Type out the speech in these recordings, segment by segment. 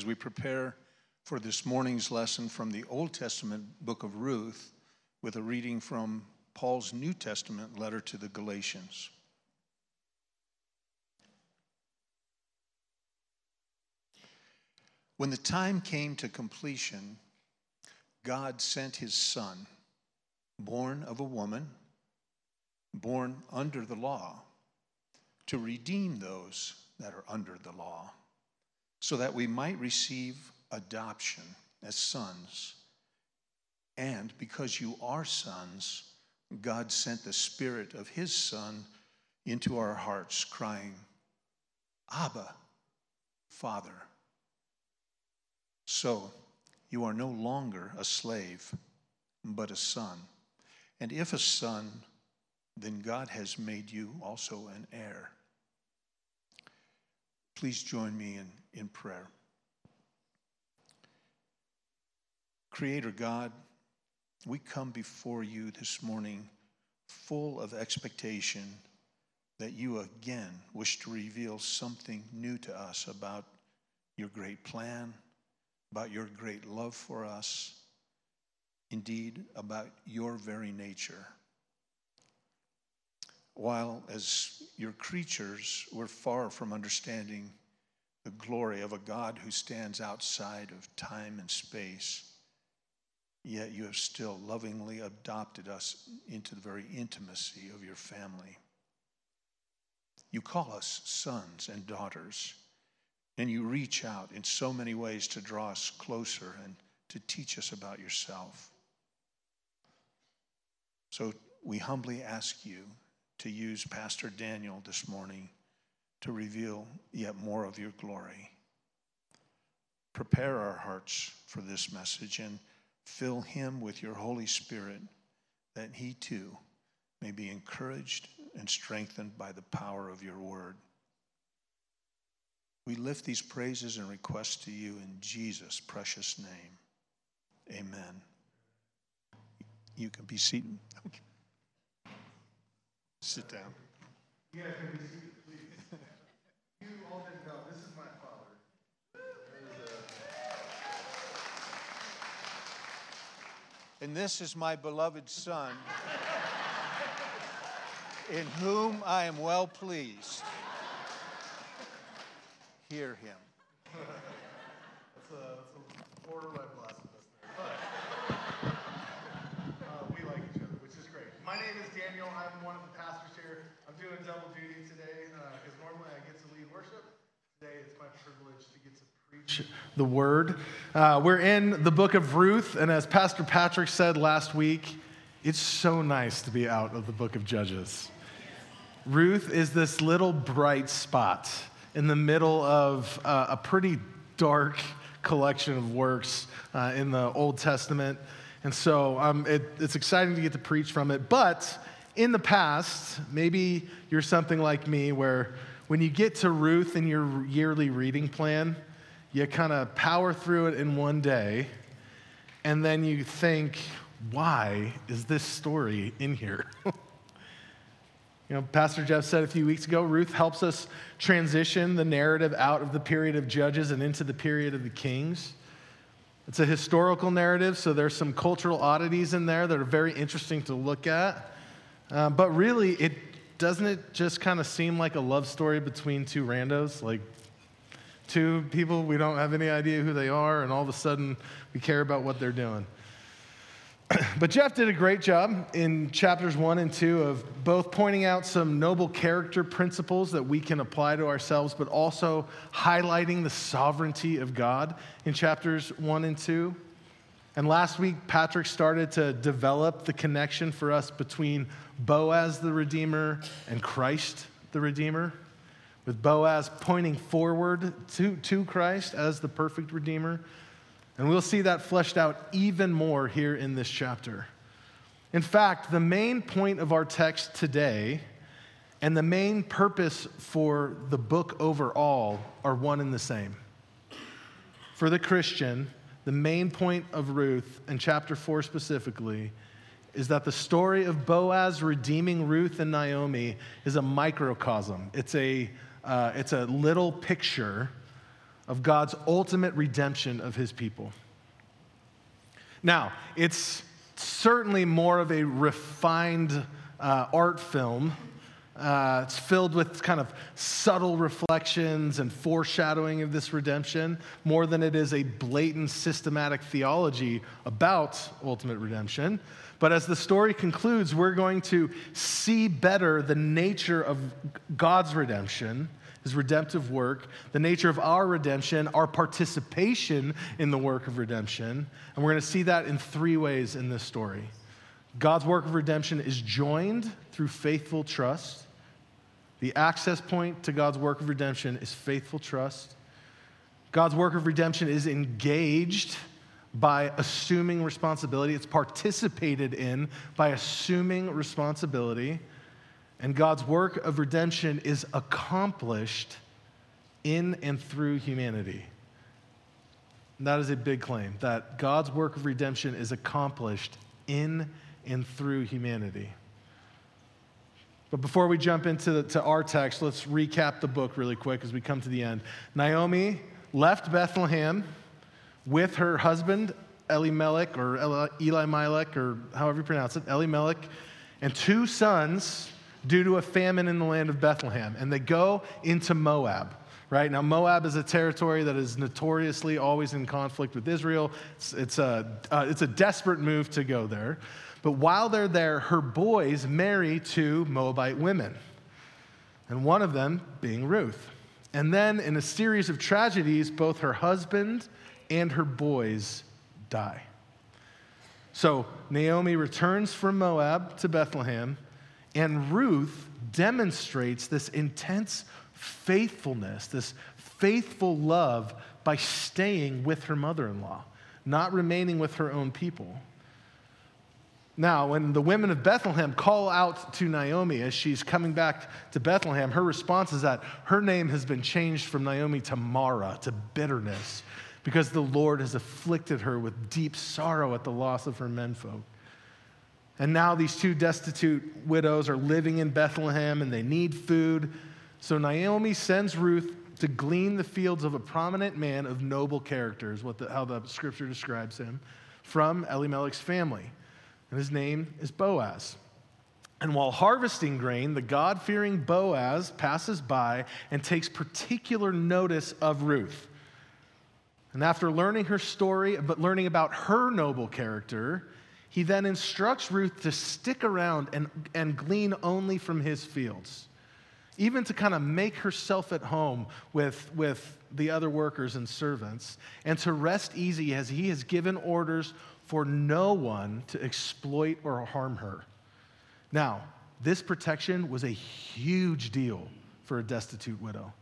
as we prepare for this morning's lesson from the Old Testament book of Ruth with a reading from Paul's New Testament letter to the Galatians. When the time came to completion, God sent his son, born of a woman, born under the law, to redeem those that are under the law, so that we might receive adoption as sons. And because you are sons, God sent the Spirit of His Son into our hearts, crying, Abba, Father. So you are no longer a slave, but a son. And if a son, then God has made you also an heir. Please join me in, in prayer. Creator God, we come before you this morning full of expectation that you again wish to reveal something new to us about your great plan, about your great love for us, indeed, about your very nature. While, as your creatures, we're far from understanding the glory of a God who stands outside of time and space yet you have still lovingly adopted us into the very intimacy of your family. You call us sons and daughters, and you reach out in so many ways to draw us closer and to teach us about yourself. So we humbly ask you to use Pastor Daniel this morning to reveal yet more of your glory. Prepare our hearts for this message and Fill him with your Holy Spirit that he too may be encouraged and strengthened by the power of your word. We lift these praises and requests to you in Jesus' precious name. Amen. You can be seated. Sit down. You guys can be seated, please. You all didn't know, this is my And this is my beloved Son, in whom I am well pleased. Hear him. that's, a, that's a borderline blasphemous there. But uh, we like each other, which is great. My name is Daniel. I'm one of the pastors here. I'm doing double duty today because uh, normally I get to lead worship. Today it's my privilege to get to preach the word. Uh, we're in the book of Ruth, and as Pastor Patrick said last week, it's so nice to be out of the book of Judges. Ruth is this little bright spot in the middle of uh, a pretty dark collection of works uh, in the Old Testament. And so um, it, it's exciting to get to preach from it. But in the past, maybe you're something like me where when you get to Ruth in your yearly reading plan, you kind of power through it in one day, and then you think, why is this story in here? you know, Pastor Jeff said a few weeks ago, Ruth helps us transition the narrative out of the period of Judges and into the period of the Kings. It's a historical narrative, so there's some cultural oddities in there that are very interesting to look at. Uh, but really, it doesn't it just kind of seem like a love story between two randos? Like two people, we don't have any idea who they are, and all of a sudden we care about what they're doing. but Jeff did a great job in chapters one and two of both pointing out some noble character principles that we can apply to ourselves, but also highlighting the sovereignty of God in chapters one and two. And last week, Patrick started to develop the connection for us between Boaz the Redeemer and Christ the Redeemer with Boaz pointing forward to, to Christ as the perfect Redeemer. And we'll see that fleshed out even more here in this chapter. In fact, the main point of our text today and the main purpose for the book overall are one and the same. For the Christian, the main point of Ruth, and chapter 4 specifically, is that the story of Boaz redeeming Ruth and Naomi is a microcosm. It's a uh, it's a little picture of God's ultimate redemption of his people. Now, it's certainly more of a refined uh, art film. Uh, it's filled with kind of subtle reflections and foreshadowing of this redemption more than it is a blatant systematic theology about ultimate redemption. But as the story concludes, we're going to see better the nature of God's redemption his redemptive work, the nature of our redemption, our participation in the work of redemption. And we're going to see that in three ways in this story. God's work of redemption is joined through faithful trust. The access point to God's work of redemption is faithful trust. God's work of redemption is engaged by assuming responsibility, it's participated in by assuming responsibility. And God's work of redemption is accomplished in and through humanity. And that is a big claim that God's work of redemption is accomplished in and through humanity. But before we jump into the, to our text, let's recap the book really quick as we come to the end. Naomi left Bethlehem with her husband, Elimelech, or Eli Melech, or however you pronounce it, Elimelech, and two sons due to a famine in the land of Bethlehem. And they go into Moab, right? Now, Moab is a territory that is notoriously always in conflict with Israel. It's, it's a, uh, it's a desperate move to go there. But while they're there, her boys marry two Moabite women, and one of them being Ruth. And then, in a series of tragedies, both her husband and her boys die. So, Naomi returns from Moab to Bethlehem and Ruth demonstrates this intense faithfulness, this faithful love by staying with her mother in law, not remaining with her own people. Now, when the women of Bethlehem call out to Naomi as she's coming back to Bethlehem, her response is that her name has been changed from Naomi to Mara, to bitterness, because the Lord has afflicted her with deep sorrow at the loss of her menfolk. And now these two destitute widows are living in Bethlehem and they need food. So Naomi sends Ruth to glean the fields of a prominent man of noble character, is what the, how the scripture describes him, from Elimelech's family. And his name is Boaz. And while harvesting grain, the God fearing Boaz passes by and takes particular notice of Ruth. And after learning her story, but learning about her noble character, he then instructs Ruth to stick around and, and glean only from his fields, even to kind of make herself at home with, with the other workers and servants, and to rest easy as he has given orders for no one to exploit or harm her. Now, this protection was a huge deal for a destitute widow.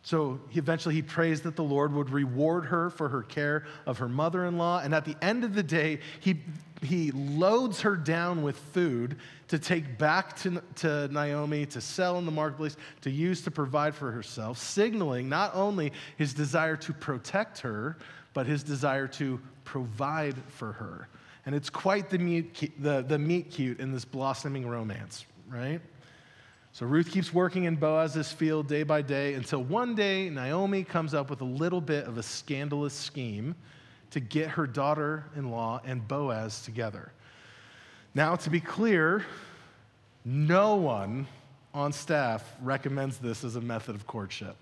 So eventually he prays that the Lord would reward her for her care of her mother in law. And at the end of the day, he, he loads her down with food to take back to, to Naomi, to sell in the marketplace, to use to provide for herself, signaling not only his desire to protect her, but his desire to provide for her. And it's quite the meet, the, the meet cute in this blossoming romance, right? So Ruth keeps working in Boaz's field day by day until one day Naomi comes up with a little bit of a scandalous scheme to get her daughter in law and Boaz together. Now, to be clear, no one on staff recommends this as a method of courtship.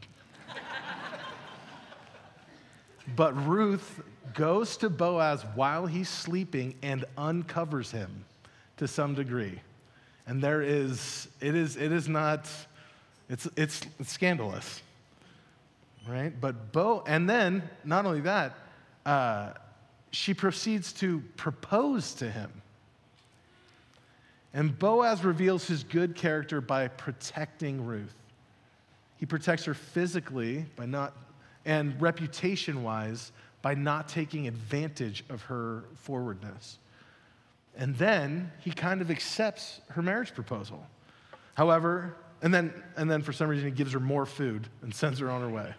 But Ruth goes to Boaz while he's sleeping and uncovers him to some degree. And there is, it is, it is not, it's, it's, it's scandalous, right? But Bo, and then, not only that, uh, she proceeds to propose to him. And Boaz reveals his good character by protecting Ruth. He protects her physically by not, and reputation wise, by not taking advantage of her forwardness. And then he kind of accepts her marriage proposal. However, and then, and then for some reason he gives her more food and sends her on her way.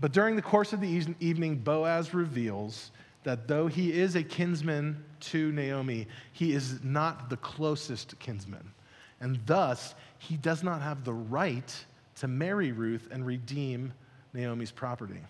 But during the course of the evening, Boaz reveals that though he is a kinsman to Naomi, he is not the closest kinsman. And thus, he does not have the right to marry Ruth and redeem Naomi's property.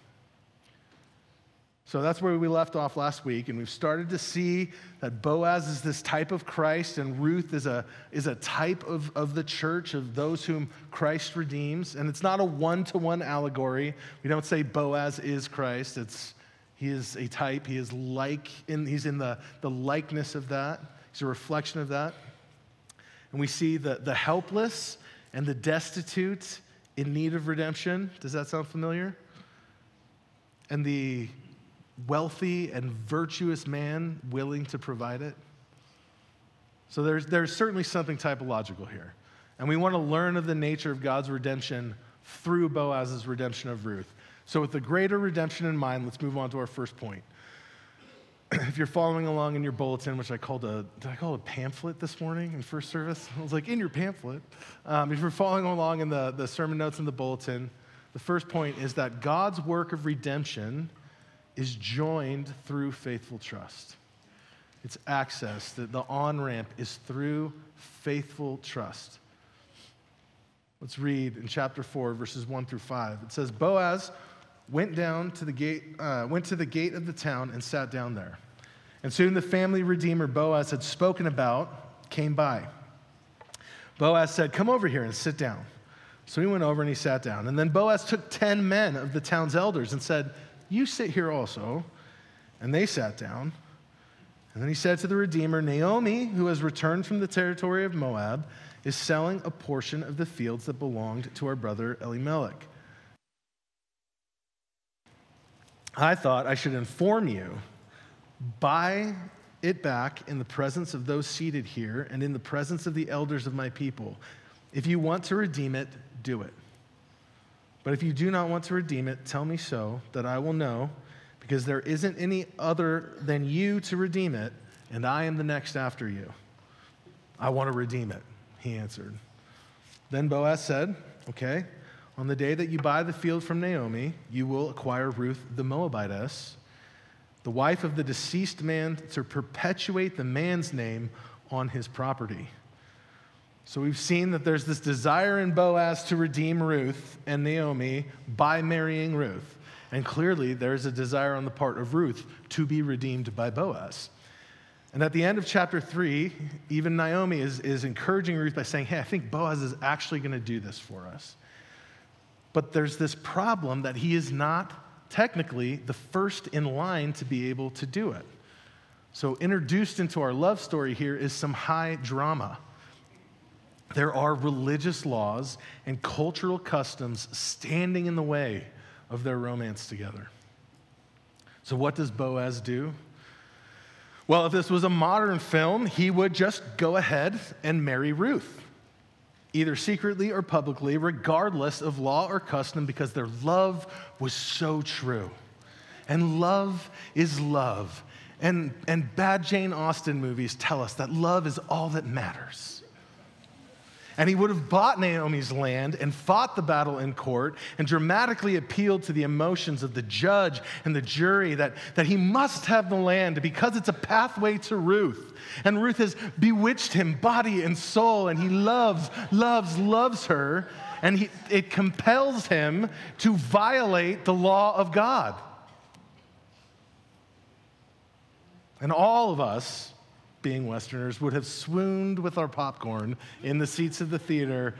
So that's where we left off last week, and we've started to see that Boaz is this type of Christ, and Ruth is a, is a type of, of the church, of those whom Christ redeems. And it's not a one to one allegory. We don't say Boaz is Christ, it's he is a type, he is like, in, he's in the, the likeness of that, he's a reflection of that. And we see the, the helpless and the destitute in need of redemption. Does that sound familiar? And the wealthy and virtuous man willing to provide it? So there's, there's certainly something typological here. And we want to learn of the nature of God's redemption through Boaz's redemption of Ruth. So, with the greater redemption in mind, let's move on to our first point. if you're following along in your bulletin, which I called a, did I call it a pamphlet this morning in first service? I was like, in your pamphlet. Um, if you're following along in the, the sermon notes in the bulletin, the first point is that God's work of redemption is joined through faithful trust. It's access, the, the on ramp is through faithful trust. Let's read in chapter 4, verses 1 through 5. It says, Boaz went down to the gate, uh, went to the gate of the town and sat down there. And soon the family redeemer Boaz had spoken about came by. Boaz said, Come over here and sit down. So he went over and he sat down. And then Boaz took 10 men of the town's elders and said, you sit here also. And they sat down. And then he said to the Redeemer, Naomi, who has returned from the territory of Moab, is selling a portion of the fields that belonged to our brother Elimelech. I thought I should inform you buy it back in the presence of those seated here and in the presence of the elders of my people. If you want to redeem it, do it. But if you do not want to redeem it, tell me so, that I will know, because there isn't any other than you to redeem it, and I am the next after you. I want to redeem it, he answered. Then Boaz said, Okay, on the day that you buy the field from Naomi, you will acquire Ruth the Moabitess, the wife of the deceased man, to perpetuate the man's name on his property. So we've seen that there's this desire in Boaz to redeem Ruth and Naomi by marrying Ruth. And clearly, there's a desire on the part of Ruth to be redeemed by Boaz. And at the end of chapter three, even Naomi is, is encouraging Ruth by saying, Hey, I think Boaz is actually going to do this for us. But there's this problem that he is not technically the first in line to be able to do it. So, introduced into our love story here is some high drama. There are religious laws and cultural customs standing in the way of their romance together. So, what does Boaz do? Well, if this was a modern film, he would just go ahead and marry Ruth, either secretly or publicly, regardless of law or custom, because their love was so true. And love is love. And, and bad Jane Austen movies tell us that love is all that matters. And he would have bought Naomi's land and fought the battle in court and dramatically appealed to the emotions of the judge and the jury that, that he must have the land because it's a pathway to Ruth. And Ruth has bewitched him body and soul, and he loves, loves, loves her. And he, it compels him to violate the law of God. And all of us being Westerners, would have swooned with our popcorn in the seats of the theater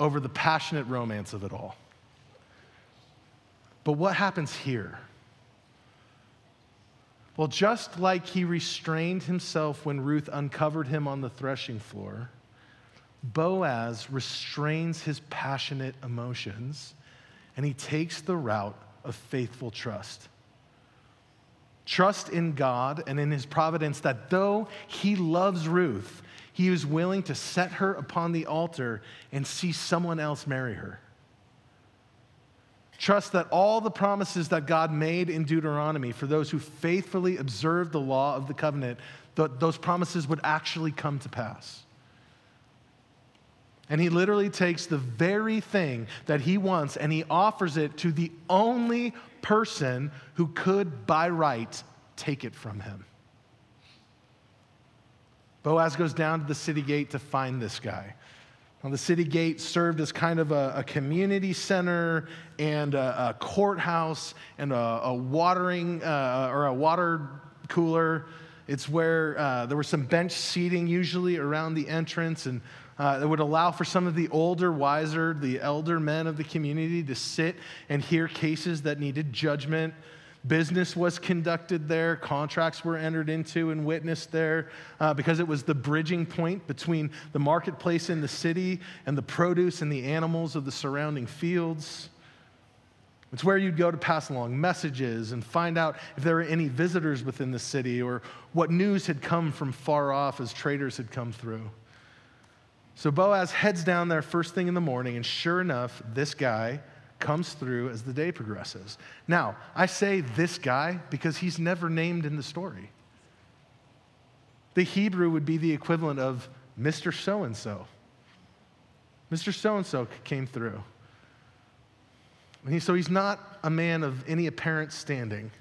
over the passionate romance of it all. But what happens here? Well, just like he restrained himself when Ruth uncovered him on the threshing floor, Boaz restrains his passionate emotions and he takes the route of faithful trust. Trust in God and in his providence that though he loves Ruth, he is willing to set her upon the altar and see someone else marry her. Trust that all the promises that God made in Deuteronomy for those who faithfully observed the law of the covenant, th- those promises would actually come to pass. And he literally takes the very thing that he wants and he offers it to the only person who could, by right, take it from him. Boaz goes down to the city gate to find this guy. Now, the city gate served as kind of a, a community center and a, a courthouse and a, a watering uh, or a water cooler. It's where uh, there was some bench seating usually around the entrance, and uh, it would allow for some of the older, wiser, the elder men of the community to sit and hear cases that needed judgment Business was conducted there, contracts were entered into and witnessed there uh, because it was the bridging point between the marketplace in the city and the produce and the animals of the surrounding fields. It's where you'd go to pass along messages and find out if there were any visitors within the city or what news had come from far off as traders had come through. So Boaz heads down there first thing in the morning, and sure enough, this guy, comes through as the day progresses. Now, I say this guy because he's never named in the story. The Hebrew would be the equivalent of Mr. So and so. Mr. So and so came through. and so he's not a man of any apparent standing.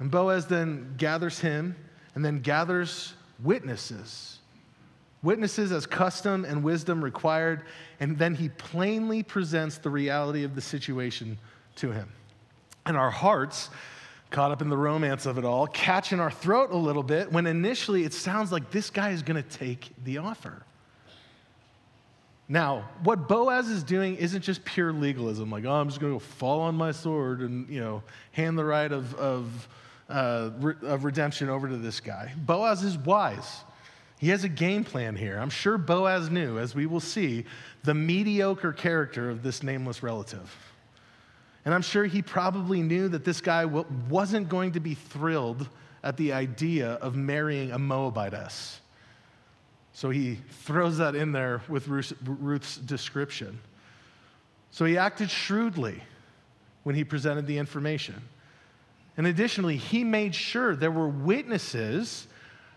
And Boaz then gathers him and then gathers witnesses witnesses as custom and wisdom required, and then he plainly presents the reality of the situation to him. And our hearts, caught up in the romance of it all, catch in our throat a little bit when initially it sounds like this guy is going to take the offer. Now, what Boaz is doing isn't just pure legalism, like, oh, I'm just going to go fall on my sword and, you know, hand the right of, of, uh, re- of redemption over to this guy. Boaz is wise. He has a game plan here. I'm sure Boaz knew, as we will see, the mediocre character of this nameless relative. And I'm sure he probably knew that this guy wasn't going to be thrilled at the idea of marrying a Moabitess. So he throws that in there with Ruth's description. So he acted shrewdly when he presented the information. And additionally, he made sure there were witnesses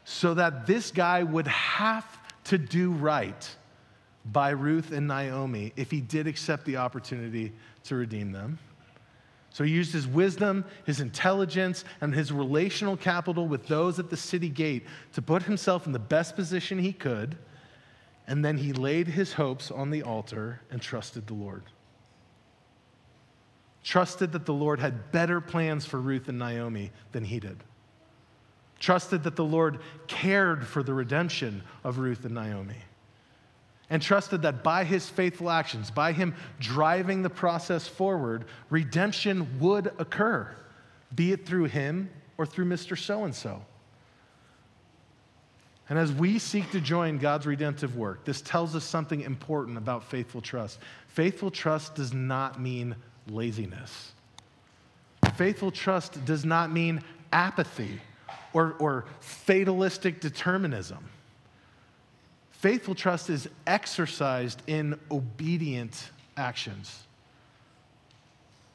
so that this guy would have to do right by Ruth and Naomi if he did accept the opportunity to redeem them. So he used his wisdom, his intelligence, and his relational capital with those at the city gate to put himself in the best position he could. And then he laid his hopes on the altar and trusted the Lord. Trusted that the Lord had better plans for Ruth and Naomi than he did trusted that the Lord cared for the redemption of Ruth and Naomi, and trusted that by his faithful actions, by him driving the process forward, redemption would occur, be it through him or through Mr. So and so. And as we seek to join God's redemptive work, this tells us something important about faithful trust. Faithful trust does not mean laziness. Faithful trust does not mean apathy or, or fatalistic determinism. Faithful trust is exercised in obedient actions.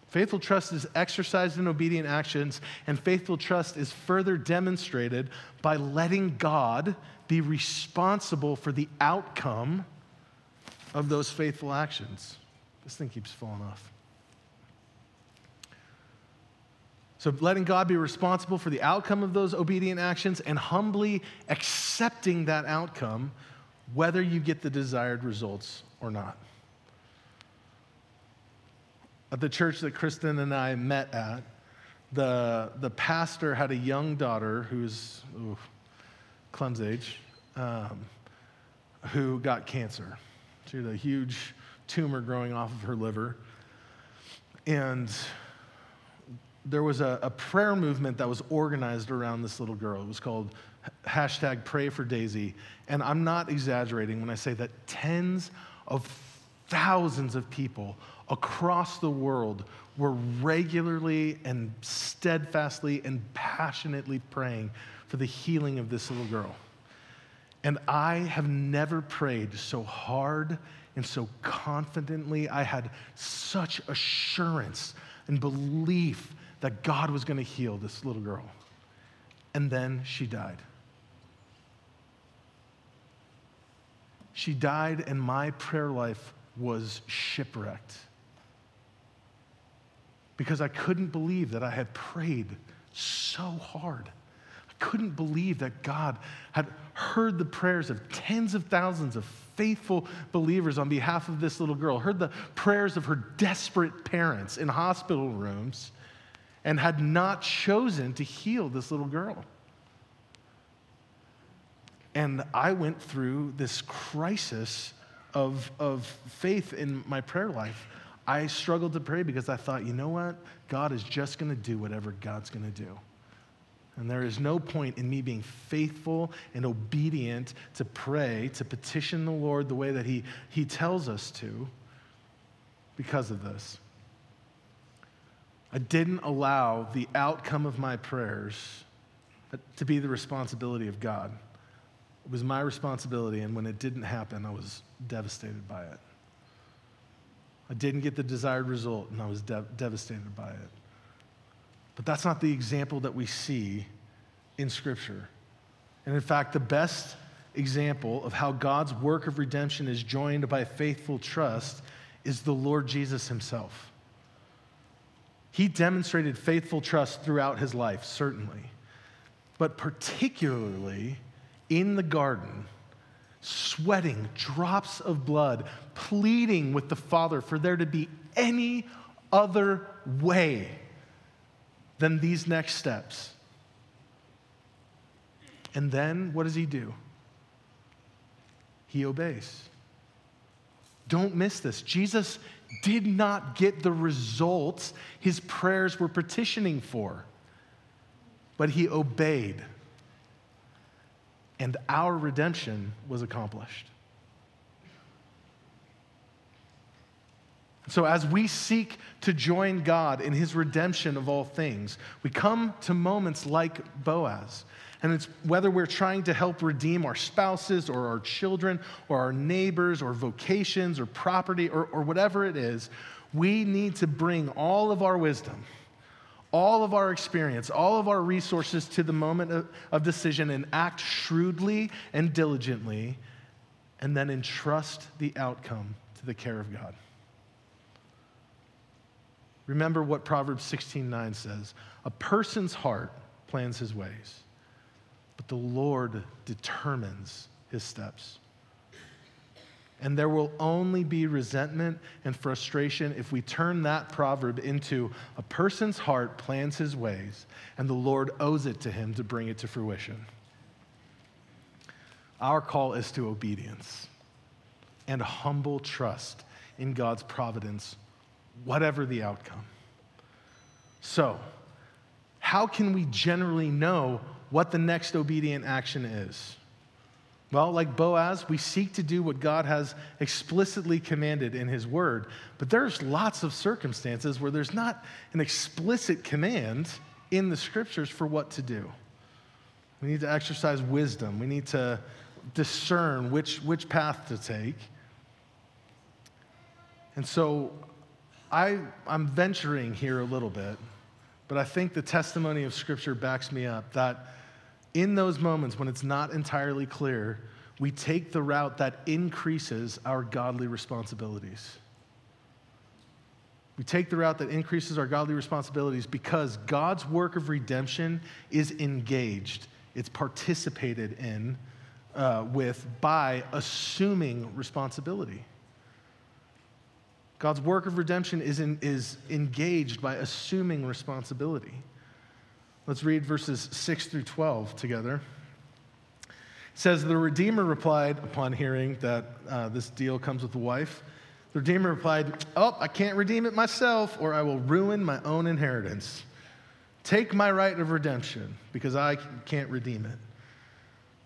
Faithful trust is exercised in obedient actions, and faithful trust is further demonstrated by letting God be responsible for the outcome of those faithful actions. This thing keeps falling off. So, letting God be responsible for the outcome of those obedient actions and humbly accepting that outcome, whether you get the desired results or not. At the church that Kristen and I met at, the, the pastor had a young daughter who's ooh, Clem's age, um, who got cancer. She had a huge tumor growing off of her liver. And there was a, a, prayer movement that was organized around this little girl. It was called hashtag pray for Daisy. And I'm not exaggerating when I say that tens of thousands of people across the world were regularly and steadfastly and passionately praying for the healing of this little girl. And I have never prayed so hard and so confidently. I had such assurance and belief that God was going to heal this little girl. And then she died. She died, and my prayer life was shipwrecked because I couldn't believe that I had prayed so hard. I couldn't believe that God had heard the prayers of tens of thousands of faithful believers on behalf of this little girl, heard the prayers of her desperate parents in hospital rooms, and had not chosen to heal this little girl. And I went through this crisis of, of faith in my prayer life. I struggled to pray because I thought, you know what? God is just going to do whatever God's going to do. And there is no point in me being faithful and obedient to pray, to petition the Lord the way that He, he tells us to because of this. I didn't allow the outcome of my prayers to be the responsibility of God. It was my responsibility, and when it didn't happen, I was devastated by it. I didn't get the desired result, and I was de- devastated by it. But that's not the example that we see in Scripture. And in fact, the best example of how God's work of redemption is joined by faithful trust is the Lord Jesus himself. He demonstrated faithful trust throughout his life, certainly, but particularly in the garden, sweating drops of blood, pleading with the Father for there to be any other way than these next steps. And then what does he do? He obeys. Don't miss this. Jesus did not get the results his prayers were petitioning for, but he obeyed and our redemption was accomplished. So, as we seek to join God in his redemption of all things, we come to moments like Boaz. And it's whether we're trying to help redeem our spouses or our children or our neighbors or vocations or property or, or whatever it is, we need to bring all of our wisdom all of our experience, all of our resources to the moment of, of, decision and act shrewdly and diligently, and then entrust the outcome to the care of God. Remember what Proverbs 16:9 says, "A person's heart plans his ways, but the Lord determines his steps." And there will only be resentment and frustration if we turn that proverb into a person's heart plans his ways, and the Lord owes it to him to bring it to fruition. Our call is to obedience and humble trust in God's providence, whatever the outcome. So, how can we generally know what the next obedient action is? Well, like Boaz, we seek to do what God has explicitly commanded in His Word. But there's lots of circumstances where there's not an explicit command in the Scriptures for what to do. We need to exercise wisdom. We need to discern which, which path to take. And so I, I'm venturing here a little bit, but I think the testimony of Scripture backs me up that in those moments when it's not entirely clear, we take the route that increases our godly responsibilities. We take the route that increases our godly responsibilities because God's work of redemption is engaged, it's participated in uh, with by assuming responsibility. God's work of redemption is, in, is engaged by assuming responsibility. Let's read verses 6 through 12 together. It says, The Redeemer replied upon hearing that uh, this deal comes with a wife. The Redeemer replied, Oh, I can't redeem it myself, or I will ruin my own inheritance. Take my right of redemption, because I can't redeem it.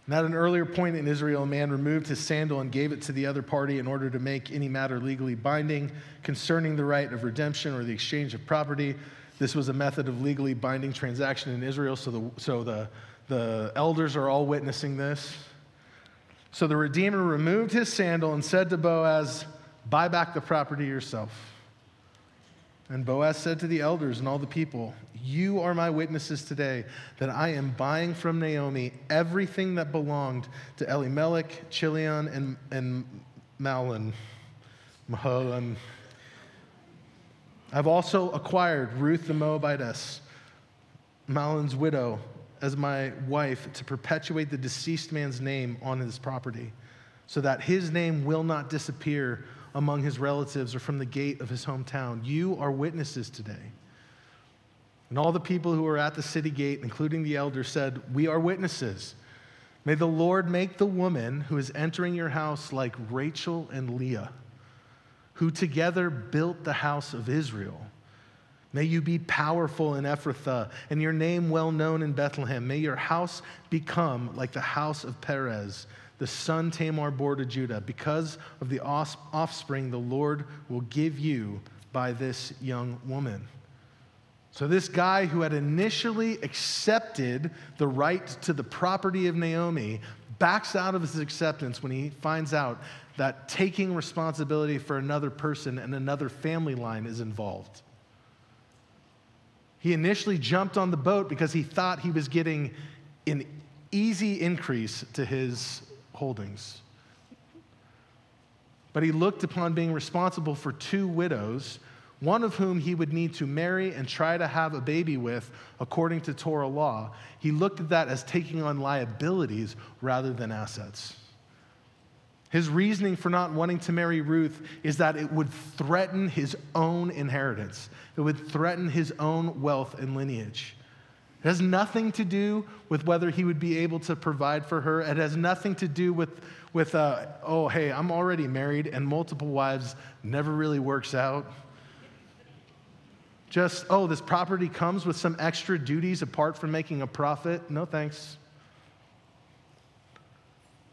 And at an earlier point in Israel, a man removed his sandal and gave it to the other party in order to make any matter legally binding concerning the right of redemption or the exchange of property. This was a method of legally binding transaction in Israel, so the, so the, the elders are all witnessing this. So the Redeemer removed his sandal and said to Boaz, Buy back the property yourself. And Boaz said to the elders and all the people, You are my witnesses today that I am buying from Naomi everything that belonged to Elimelech, Chilion, and, and Mahlon. Mahlon. I've also acquired Ruth the Moabitess, Mahlon's widow, as my wife to perpetuate the deceased man's name on his property, so that his name will not disappear among his relatives or from the gate of his hometown. You are witnesses today. And all the people who were at the city gate, including the elders, said, We are witnesses. May the Lord make the woman who is entering your house like Rachel and Leah, who together built the house of Israel. May you be powerful in Ephrathah and your name well known in Bethlehem. May your house become like the house of Perez, the son Tamar bore to Judah. Because of the offspring the Lord will give you by this young woman. So, this guy who had initially accepted the right to the property of Naomi backs out of his acceptance when he finds out that taking responsibility for another person and another family line is involved. He initially jumped on the boat because he thought he was getting an easy increase to his holdings. But he looked upon being responsible for two widows one of whom he would need to marry and try to have a baby with according to Torah law, he looked at that as taking on liabilities rather than assets. His reasoning for not wanting to marry Ruth is that it would threaten his own inheritance, it would threaten his own wealth and lineage. It has nothing to do with whether he would be able to provide for her. It has nothing to do with, with uh, oh, hey, I'm already married and multiple wives never really works out. Just, oh, this property comes with some extra duties apart from making a profit. No thanks.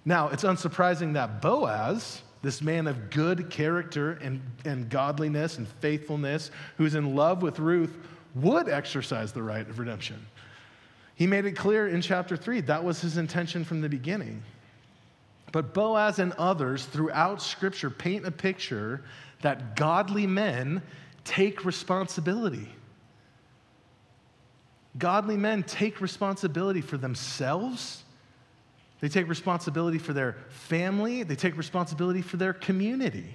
Now, it's unsurprising that Boaz, this man of good character and, and godliness and faithfulness, who's in love with Ruth, would exercise the right of redemption. He made it clear in chapter 3 that was his intention from the beginning. But Boaz and others throughout Scripture paint a picture that godly men take responsibility. Godly men take responsibility for themselves. They take responsibility for their family. They take responsibility for their community.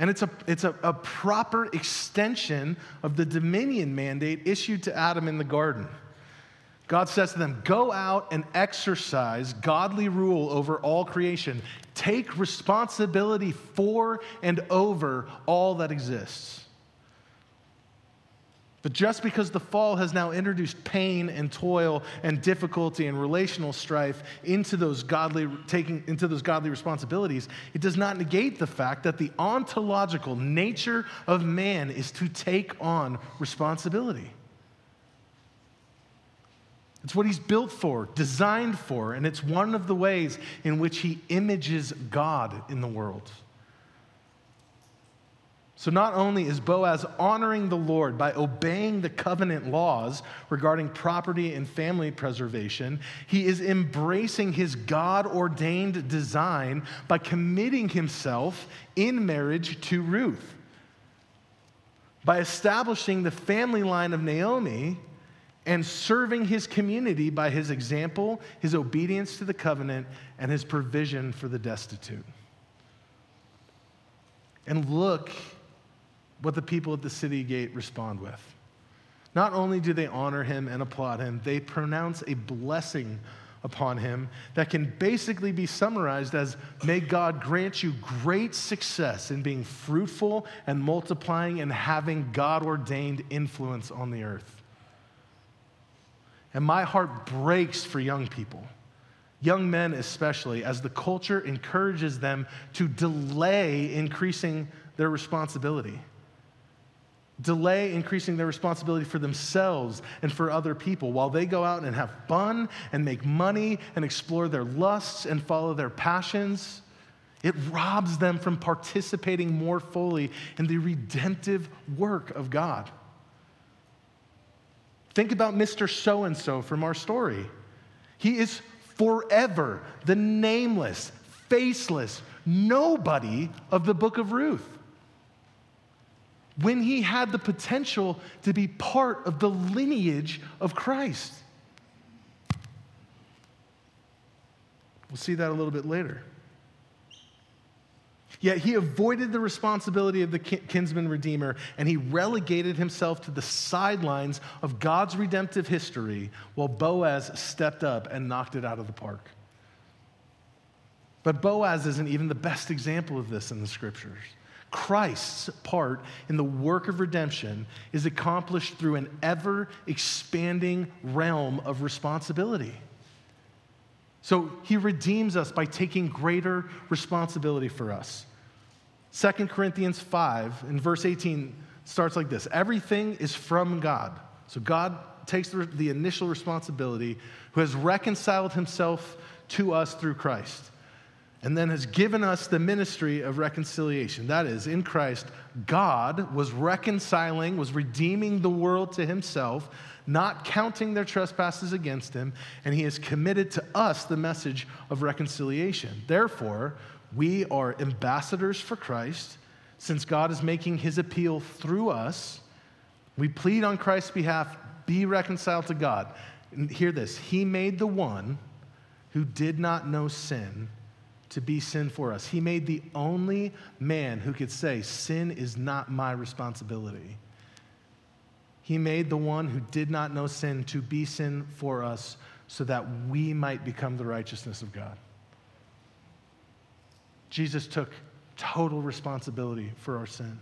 And it's, a, it's a, a proper extension of the dominion mandate issued to Adam in the garden. God says to them, Go out and exercise godly rule over all creation. Take responsibility for and over all that exists. But just because the fall has now introduced pain and toil and difficulty and relational strife into those godly taking into those godly responsibilities, it does not negate the fact that the ontological nature of man is to take on responsibility. It's what he's built for, designed for, and it's one of the ways in which he images God in the world. So, not only is Boaz honoring the Lord by obeying the covenant laws regarding property and family preservation, he is embracing his God ordained design by committing himself in marriage to Ruth. By establishing the family line of Naomi, and serving his community by his example, his obedience to the covenant, and his provision for the destitute. And look what the people at the city gate respond with. Not only do they honor him and applaud him, they pronounce a blessing upon him that can basically be summarized as May God grant you great success in being fruitful and multiplying and having God ordained influence on the earth. And my heart breaks for young people, young men especially, as the culture encourages them to delay increasing their responsibility. Delay increasing their responsibility for themselves and for other people while they go out and have fun and make money and explore their lusts and follow their passions. It robs them from participating more fully in the redemptive work of God. Think about Mr. So and so from our story. He is forever the nameless, faceless nobody of the book of Ruth. When he had the potential to be part of the lineage of Christ. We'll see that a little bit later. Yet he avoided the responsibility of the kinsman redeemer and he relegated himself to the sidelines of God's redemptive history while Boaz stepped up and knocked it out of the park. But Boaz isn't even the best example of this in the scriptures. Christ's part in the work of redemption is accomplished through an ever expanding realm of responsibility. So he redeems us by taking greater responsibility for us. 2 Corinthians 5 in verse 18 starts like this Everything is from God. So God takes the, the initial responsibility, who has reconciled himself to us through Christ, and then has given us the ministry of reconciliation. That is, in Christ, God was reconciling, was redeeming the world to himself, not counting their trespasses against him, and he has committed to us the message of reconciliation. Therefore, we are ambassadors for Christ. Since God is making his appeal through us, we plead on Christ's behalf be reconciled to God. And hear this He made the one who did not know sin to be sin for us. He made the only man who could say, Sin is not my responsibility. He made the one who did not know sin to be sin for us so that we might become the righteousness of God. Jesus took total responsibility for our sin.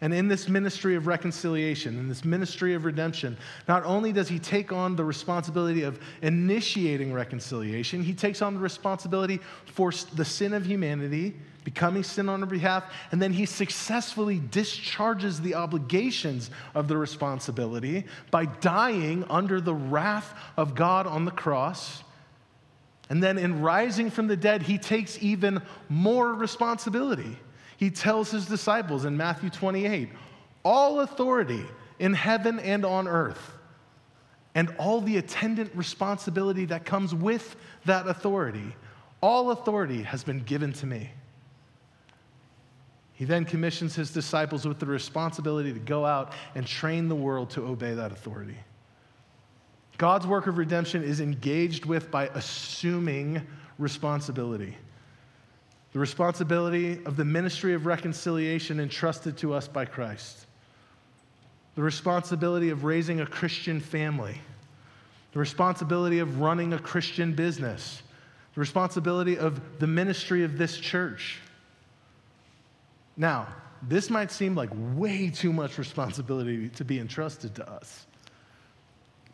And in this ministry of reconciliation, in this ministry of redemption, not only does he take on the responsibility of initiating reconciliation, he takes on the responsibility for the sin of humanity, becoming sin on our behalf, and then he successfully discharges the obligations of the responsibility by dying under the wrath of God on the cross and then in rising from the dead, he takes even more responsibility. He tells his disciples in Matthew 28 all authority in heaven and on earth, and all the attendant responsibility that comes with that authority, all authority has been given to me. He then commissions his disciples with the responsibility to go out and train the world to obey that authority. God's work of redemption is engaged with by assuming responsibility. The responsibility of the ministry of reconciliation entrusted to us by Christ. The responsibility of raising a Christian family. The responsibility of running a Christian business. The responsibility of the ministry of this church. Now, this might seem like way too much responsibility to be entrusted to us.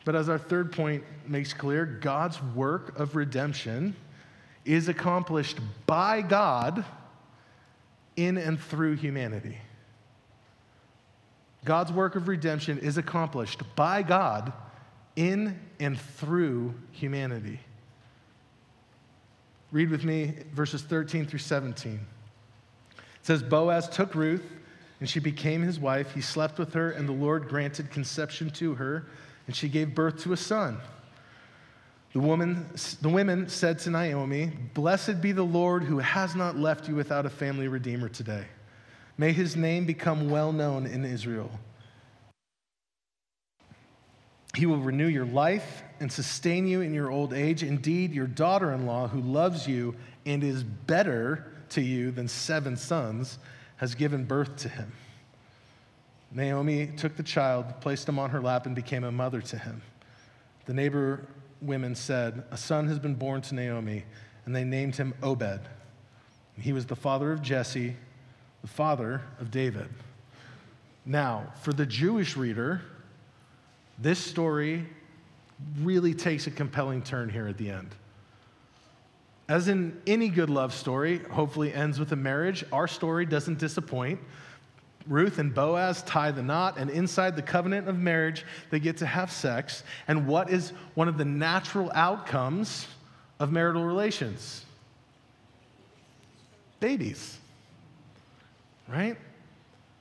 But as our third point makes clear, God's work of redemption is accomplished by God in and through humanity. God's work of redemption is accomplished by God in and through humanity. Read with me verses 13 through 17. It says Boaz took Ruth, and she became his wife. He slept with her, and the Lord granted conception to her and she gave birth to a son. The, woman, the women said to Naomi, Blessed be the Lord who has not left you without a family redeemer today. May his name become well known in Israel. He will renew your life and sustain you in your old age. Indeed, your daughter in law, who loves you and is better to you than seven sons, has given birth to him. Naomi took the child, placed him on her lap, and became a mother to him. The neighbor women said, A son has been born to Naomi, and they named him Obed. He was the father of Jesse, the father of David. Now, for the Jewish reader, this story really takes a compelling turn here at the end. As in any good love story, hopefully ends with a marriage, our story doesn't disappoint. Ruth and Boaz tie the knot, and inside the covenant of marriage, they get to have sex. And what is one of the natural outcomes of marital relations? Babies. Right?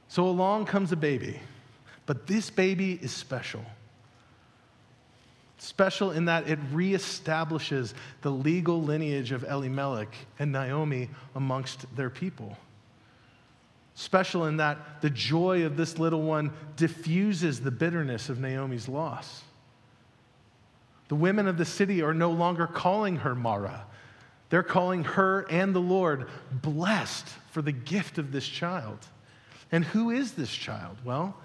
So along comes a baby, but this baby is special. Special in that it reestablishes the legal lineage of Elimelech and Naomi amongst their people. Special in that the joy of this little one diffuses the bitterness of Naomi's loss. The women of the city are no longer calling her Mara. They're calling her and the Lord blessed for the gift of this child. And who is this child? Well,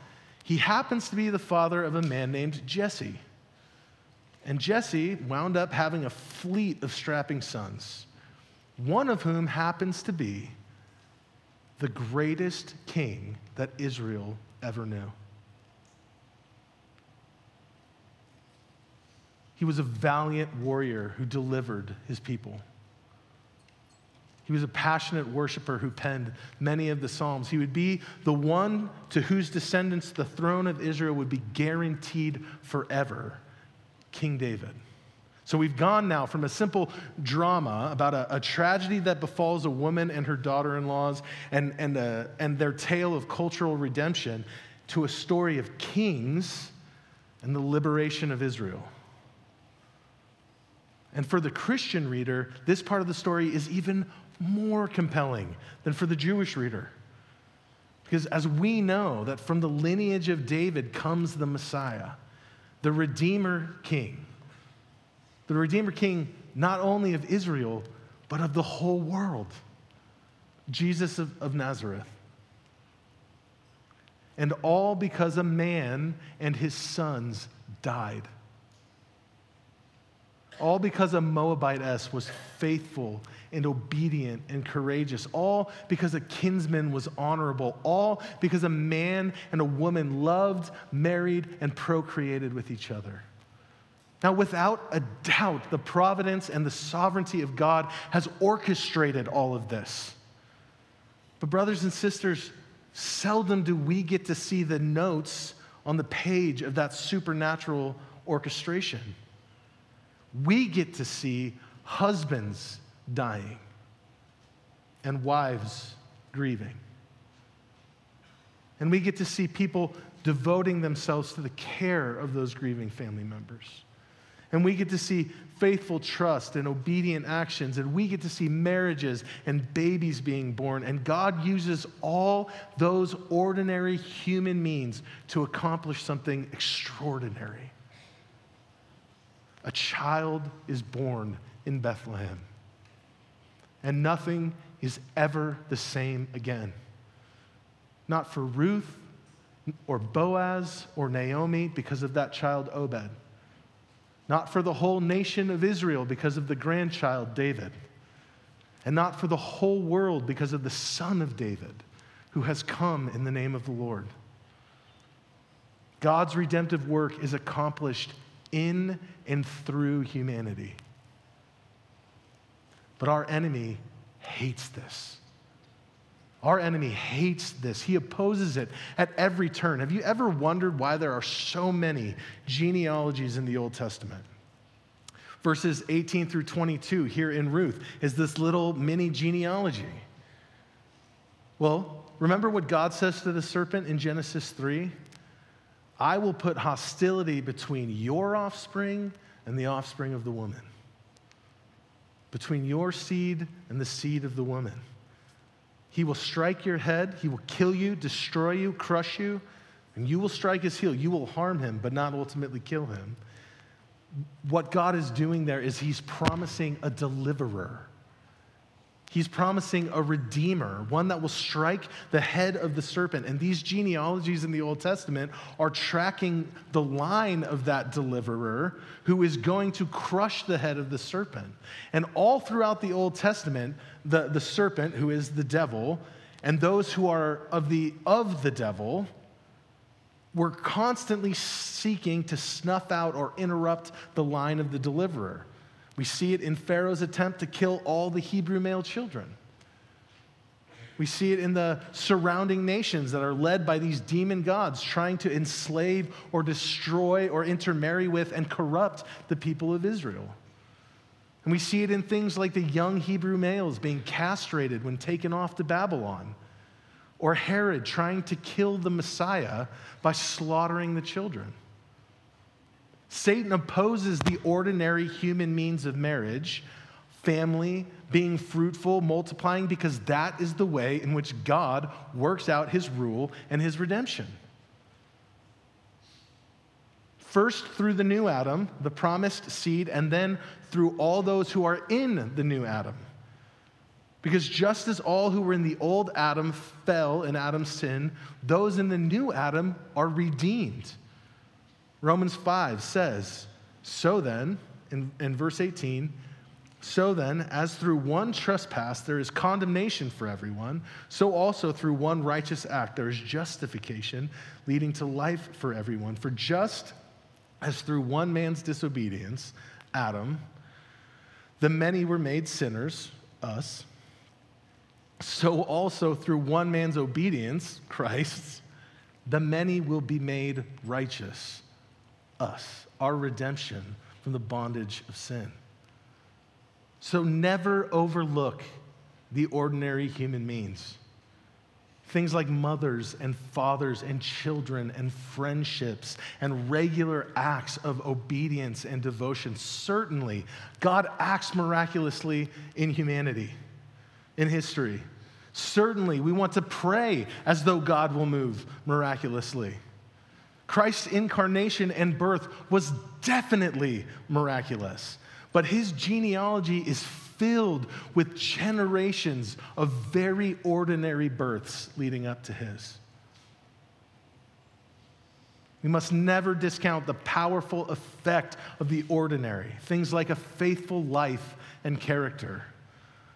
he happens to be the father of a man named Jesse. And Jesse wound up having a fleet of strapping sons, one of whom happens to be the greatest king that Israel ever knew. He was a valiant warrior who delivered his people. He was a passionate worshiper who penned many of the Psalms. He would be the one to whose descendants the throne of Israel would be guaranteed forever King David. So we've gone now from a simple drama about a, a tragedy that befalls a woman and her daughter in laws and, and, uh, and their tale of cultural redemption to a story of kings and the liberation of Israel. And for the Christian reader, this part of the story is even more compelling than for the Jewish reader. Because as we know that from the lineage of David comes the Messiah, the Redeemer King. The Redeemer King, not only of Israel, but of the whole world. Jesus of, of Nazareth. And all because a man and his sons died. All because a Moabitess was faithful and obedient and courageous. All because a kinsman was honorable. All because a man and a woman loved, married, and procreated with each other. Now, without a doubt, the providence and the sovereignty of God has orchestrated all of this. But, brothers and sisters, seldom do we get to see the notes on the page of that supernatural orchestration we get to see husbands dying and wives grieving. And we get to see people devoting themselves to the care of those grieving family members. And we get to see faithful trust and obedient actions. And we get to see marriages and babies being born. And God uses all those ordinary human means to accomplish something extraordinary a child is born in Bethlehem. And nothing is ever the same again. Not for Ruth or Boaz or Naomi because of that child Obed. Not for the whole nation of Israel because of the grandchild David. And not for the whole world because of the son of David who has come in the name of the Lord. God's redemptive work is accomplished in and through humanity. But our enemy hates this. Our enemy hates this. He opposes it at every turn. Have you ever wondered why there are so many genealogies in the Old Testament? Verses 18 through 22 here in Ruth is this little mini genealogy. Well, remember what God says to the serpent in Genesis 3? I will put hostility between your offspring and the offspring of the woman, between your seed and the seed of the woman. He will strike your head, he will kill you, destroy you, crush you, and you will strike his heel. You will harm him, but not ultimately kill him. What God is doing there is he's promising a deliverer He's promising a redeemer, one that will strike the head of the serpent. And these genealogies in the Old Testament are tracking the line of that deliverer who is going to crush the head of the serpent. And all throughout the Old Testament, the, the serpent, who is the devil, and those who are of the, of the devil, were constantly seeking to snuff out or interrupt the line of the deliverer. We see it in Pharaoh's attempt to kill all the Hebrew male children. We see it in the surrounding nations that are led by these demon gods trying to enslave or destroy or intermarry with and corrupt the people of Israel. And we see it in things like the young Hebrew males being castrated when taken off to Babylon, or Herod trying to kill the Messiah by slaughtering the children. Satan opposes the ordinary human means of marriage, family, being fruitful, multiplying, because that is the way in which God works out his rule and his redemption. First through the new Adam, the promised seed, and then through all those who are in the new Adam. Because just as all who were in the old Adam fell in Adam's sin, those in the new Adam are redeemed. Romans 5 says, So then, in, in verse 18, so then, as through one trespass there is condemnation for everyone, so also through one righteous act there is justification, leading to life for everyone. For just as through one man's disobedience, Adam, the many were made sinners, us, so also through one man's obedience, Christ, the many will be made righteous, us, our redemption from the bondage of sin. So never overlook the ordinary human means. Things like mothers and fathers and children and friendships and regular acts of obedience and devotion. Certainly, God acts miraculously in humanity, in history. Certainly, we want to pray as though God will move miraculously. Christ's incarnation and birth was definitely miraculous, but his genealogy is filled with generations of very ordinary births leading up to his. We must never discount the powerful effect of the ordinary, things like a faithful life and character,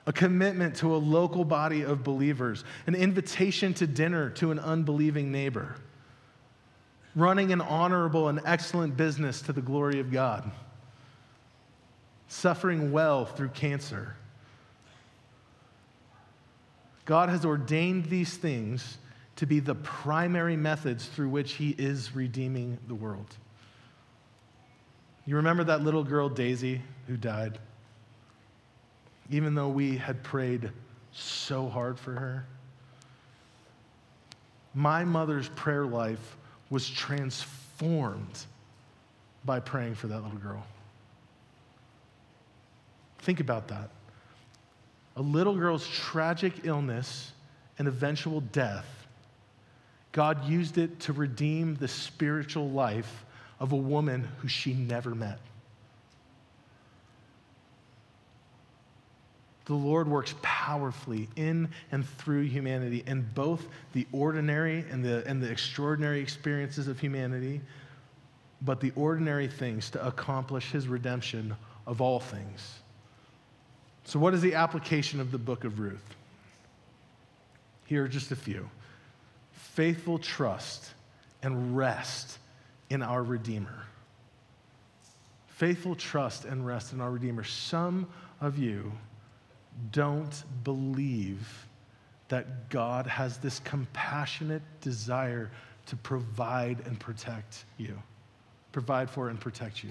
a commitment to a local body of believers, an invitation to dinner to an unbelieving neighbor, running an honorable and excellent business to the glory of God suffering well through cancer. God has ordained these things to be the primary methods through which He is redeeming the world. You remember that little girl, Daisy, who died? Even though we had prayed so hard for her. My mother's prayer life was transformed by praying for that little girl. Think about that. A little girl's tragic illness and eventual death, God used it to redeem the spiritual life of a woman who she never met. The Lord works powerfully in and through humanity in both the ordinary and the, and the extraordinary experiences of humanity, but the ordinary things to accomplish his redemption of all things. So, what is the application of the book of Ruth? Here are just a few faithful trust and rest in our Redeemer. Faithful trust and rest in our Redeemer. Some of you don't believe that God has this compassionate desire to provide and protect you, provide for and protect you.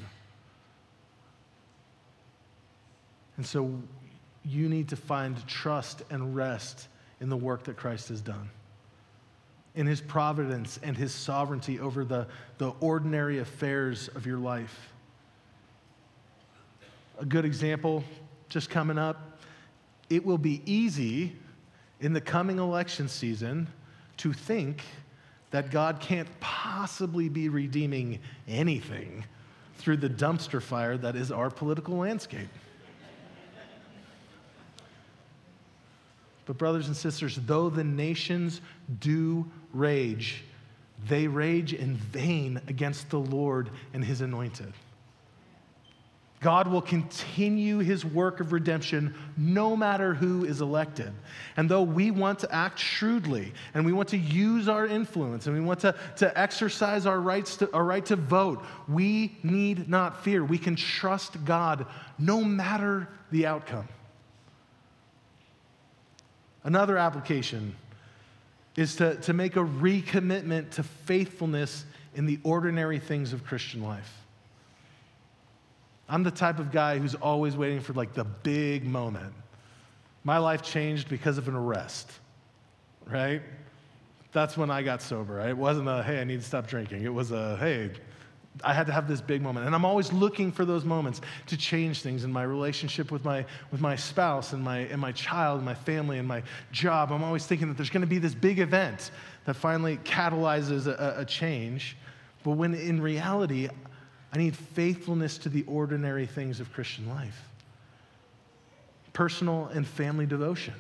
And so you need to find trust and rest in the work that Christ has done, in his providence and his sovereignty over the, the ordinary affairs of your life. A good example just coming up it will be easy in the coming election season to think that God can't possibly be redeeming anything through the dumpster fire that is our political landscape. But, brothers and sisters, though the nations do rage, they rage in vain against the Lord and his anointed. God will continue his work of redemption no matter who is elected. And though we want to act shrewdly and we want to use our influence and we want to, to exercise our, rights to, our right to vote, we need not fear. We can trust God no matter the outcome. Another application is to, to make a recommitment to faithfulness in the ordinary things of Christian life. I'm the type of guy who's always waiting for like the big moment. My life changed because of an arrest, right? That's when I got sober. It wasn't a, hey, I need to stop drinking. It was a, hey, I had to have this big moment. And I'm always looking for those moments to change things in my relationship with my, with my spouse and my, and my child and my family and my job. I'm always thinking that there's going to be this big event that finally catalyzes a, a change. But when in reality, I need faithfulness to the ordinary things of Christian life personal and family devotion,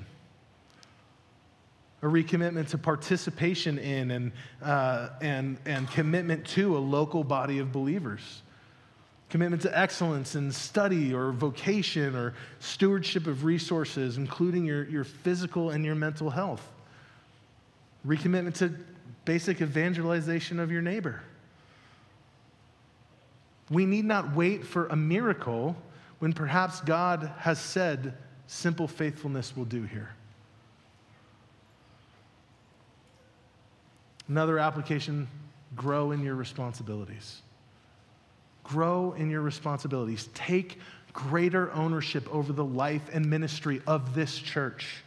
a recommitment to participation in and, uh, and, and commitment to a local body of believers. Commitment to excellence in study or vocation or stewardship of resources, including your, your physical and your mental health. Recommitment to basic evangelization of your neighbor. We need not wait for a miracle when perhaps God has said simple faithfulness will do here. Another application grow in your responsibilities. Grow in your responsibilities. Take greater ownership over the life and ministry of this church.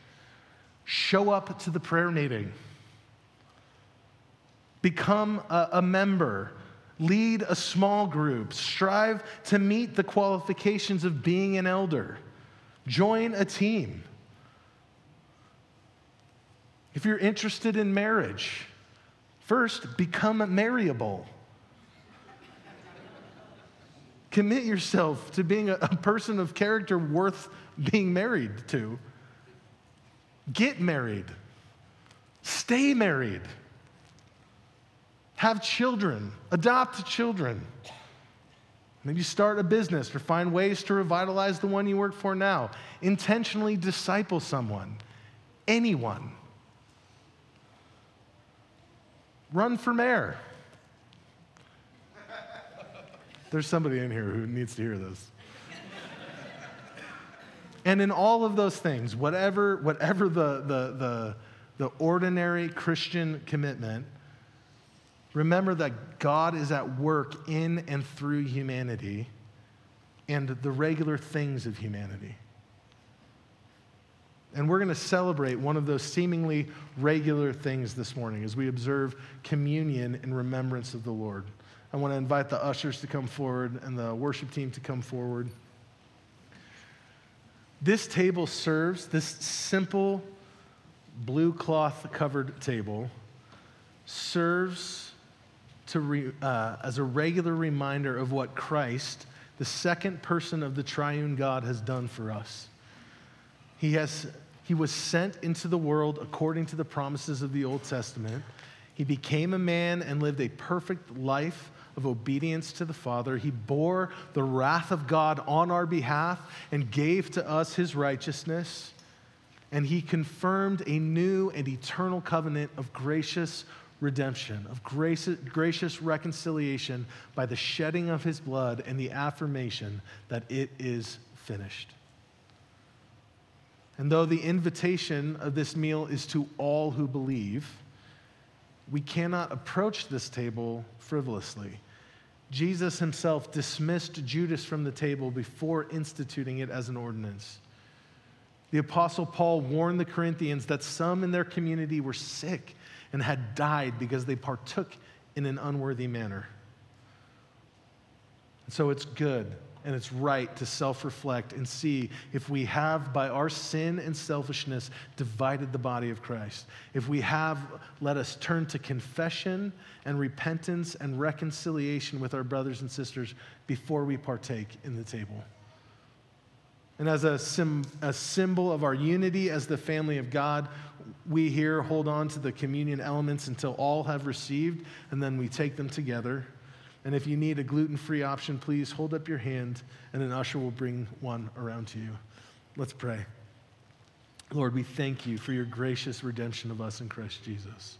Show up to the prayer meeting. Become a, a member lead a small group, strive to meet the qualifications of being an elder, join a team. If you're interested in marriage, first become marryable. Commit yourself to being a, a person of character worth being married to. Get married. Stay married have children, adopt children. Maybe start a business or find ways to revitalize the one you work for now. Intentionally disciple someone, anyone. Run for mayor. There's somebody in here who needs to hear this. and in all of those things, whatever, whatever the, the, the, the ordinary Christian commitment, Remember that God is at work in and through humanity and the regular things of humanity. And we're going to celebrate one of those seemingly regular things this morning as we observe communion in remembrance of the Lord. I want to invite the ushers to come forward and the worship team to come forward. This table serves, this simple blue cloth covered table serves to re, uh, as a regular reminder of what Christ, the second person of the triune God, has done for us. He, has, he was sent into the world according to the promises of the Old Testament. He became a man and lived a perfect life of obedience to the Father. He bore the wrath of God on our behalf and gave to us his righteousness. And he confirmed a new and eternal covenant of gracious redemption, of grace, gracious reconciliation by the shedding of his blood and the affirmation that it is finished. And though the invitation of this meal is to all who believe, we cannot approach this table frivolously. Jesus himself dismissed Judas from the table before instituting it as an ordinance. The Apostle Paul warned the Corinthians that some in their community were sick and had died because they partook in an unworthy manner. And so it's good and it's right to self reflect and see if we have, by our sin and selfishness, divided the body of Christ. If we have, let us turn to confession and repentance and reconciliation with our brothers and sisters before we partake in the table. And as a, sim, a symbol of our unity as the family of God, we here hold on to the communion elements until all have received, and then we take them together. And if you need a gluten free option, please hold up your hand, and an usher will bring one around to you. Let's pray. Lord, we thank you for your gracious redemption of us in Christ Jesus.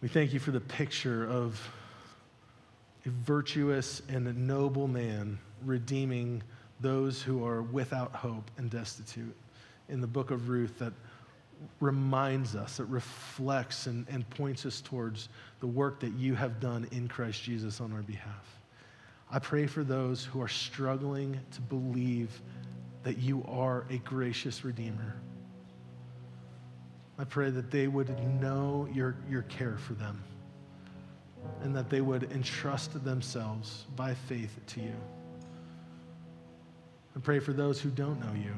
We thank you for the picture of a virtuous and a noble man redeeming those who are without hope and destitute in the book of Ruth that reminds us, it reflects and, and points us towards the work that you have done in Christ Jesus on our behalf. I pray for those who are struggling to believe that you are a gracious Redeemer. I pray that they would know your, your care for them and that they would entrust themselves by faith to you. I pray for those who don't know you,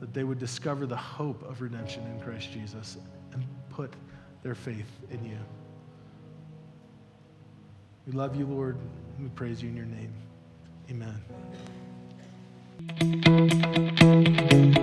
that they would discover the hope of redemption in Christ Jesus and put their faith in you. We love you, Lord. We praise you in your name. Amen.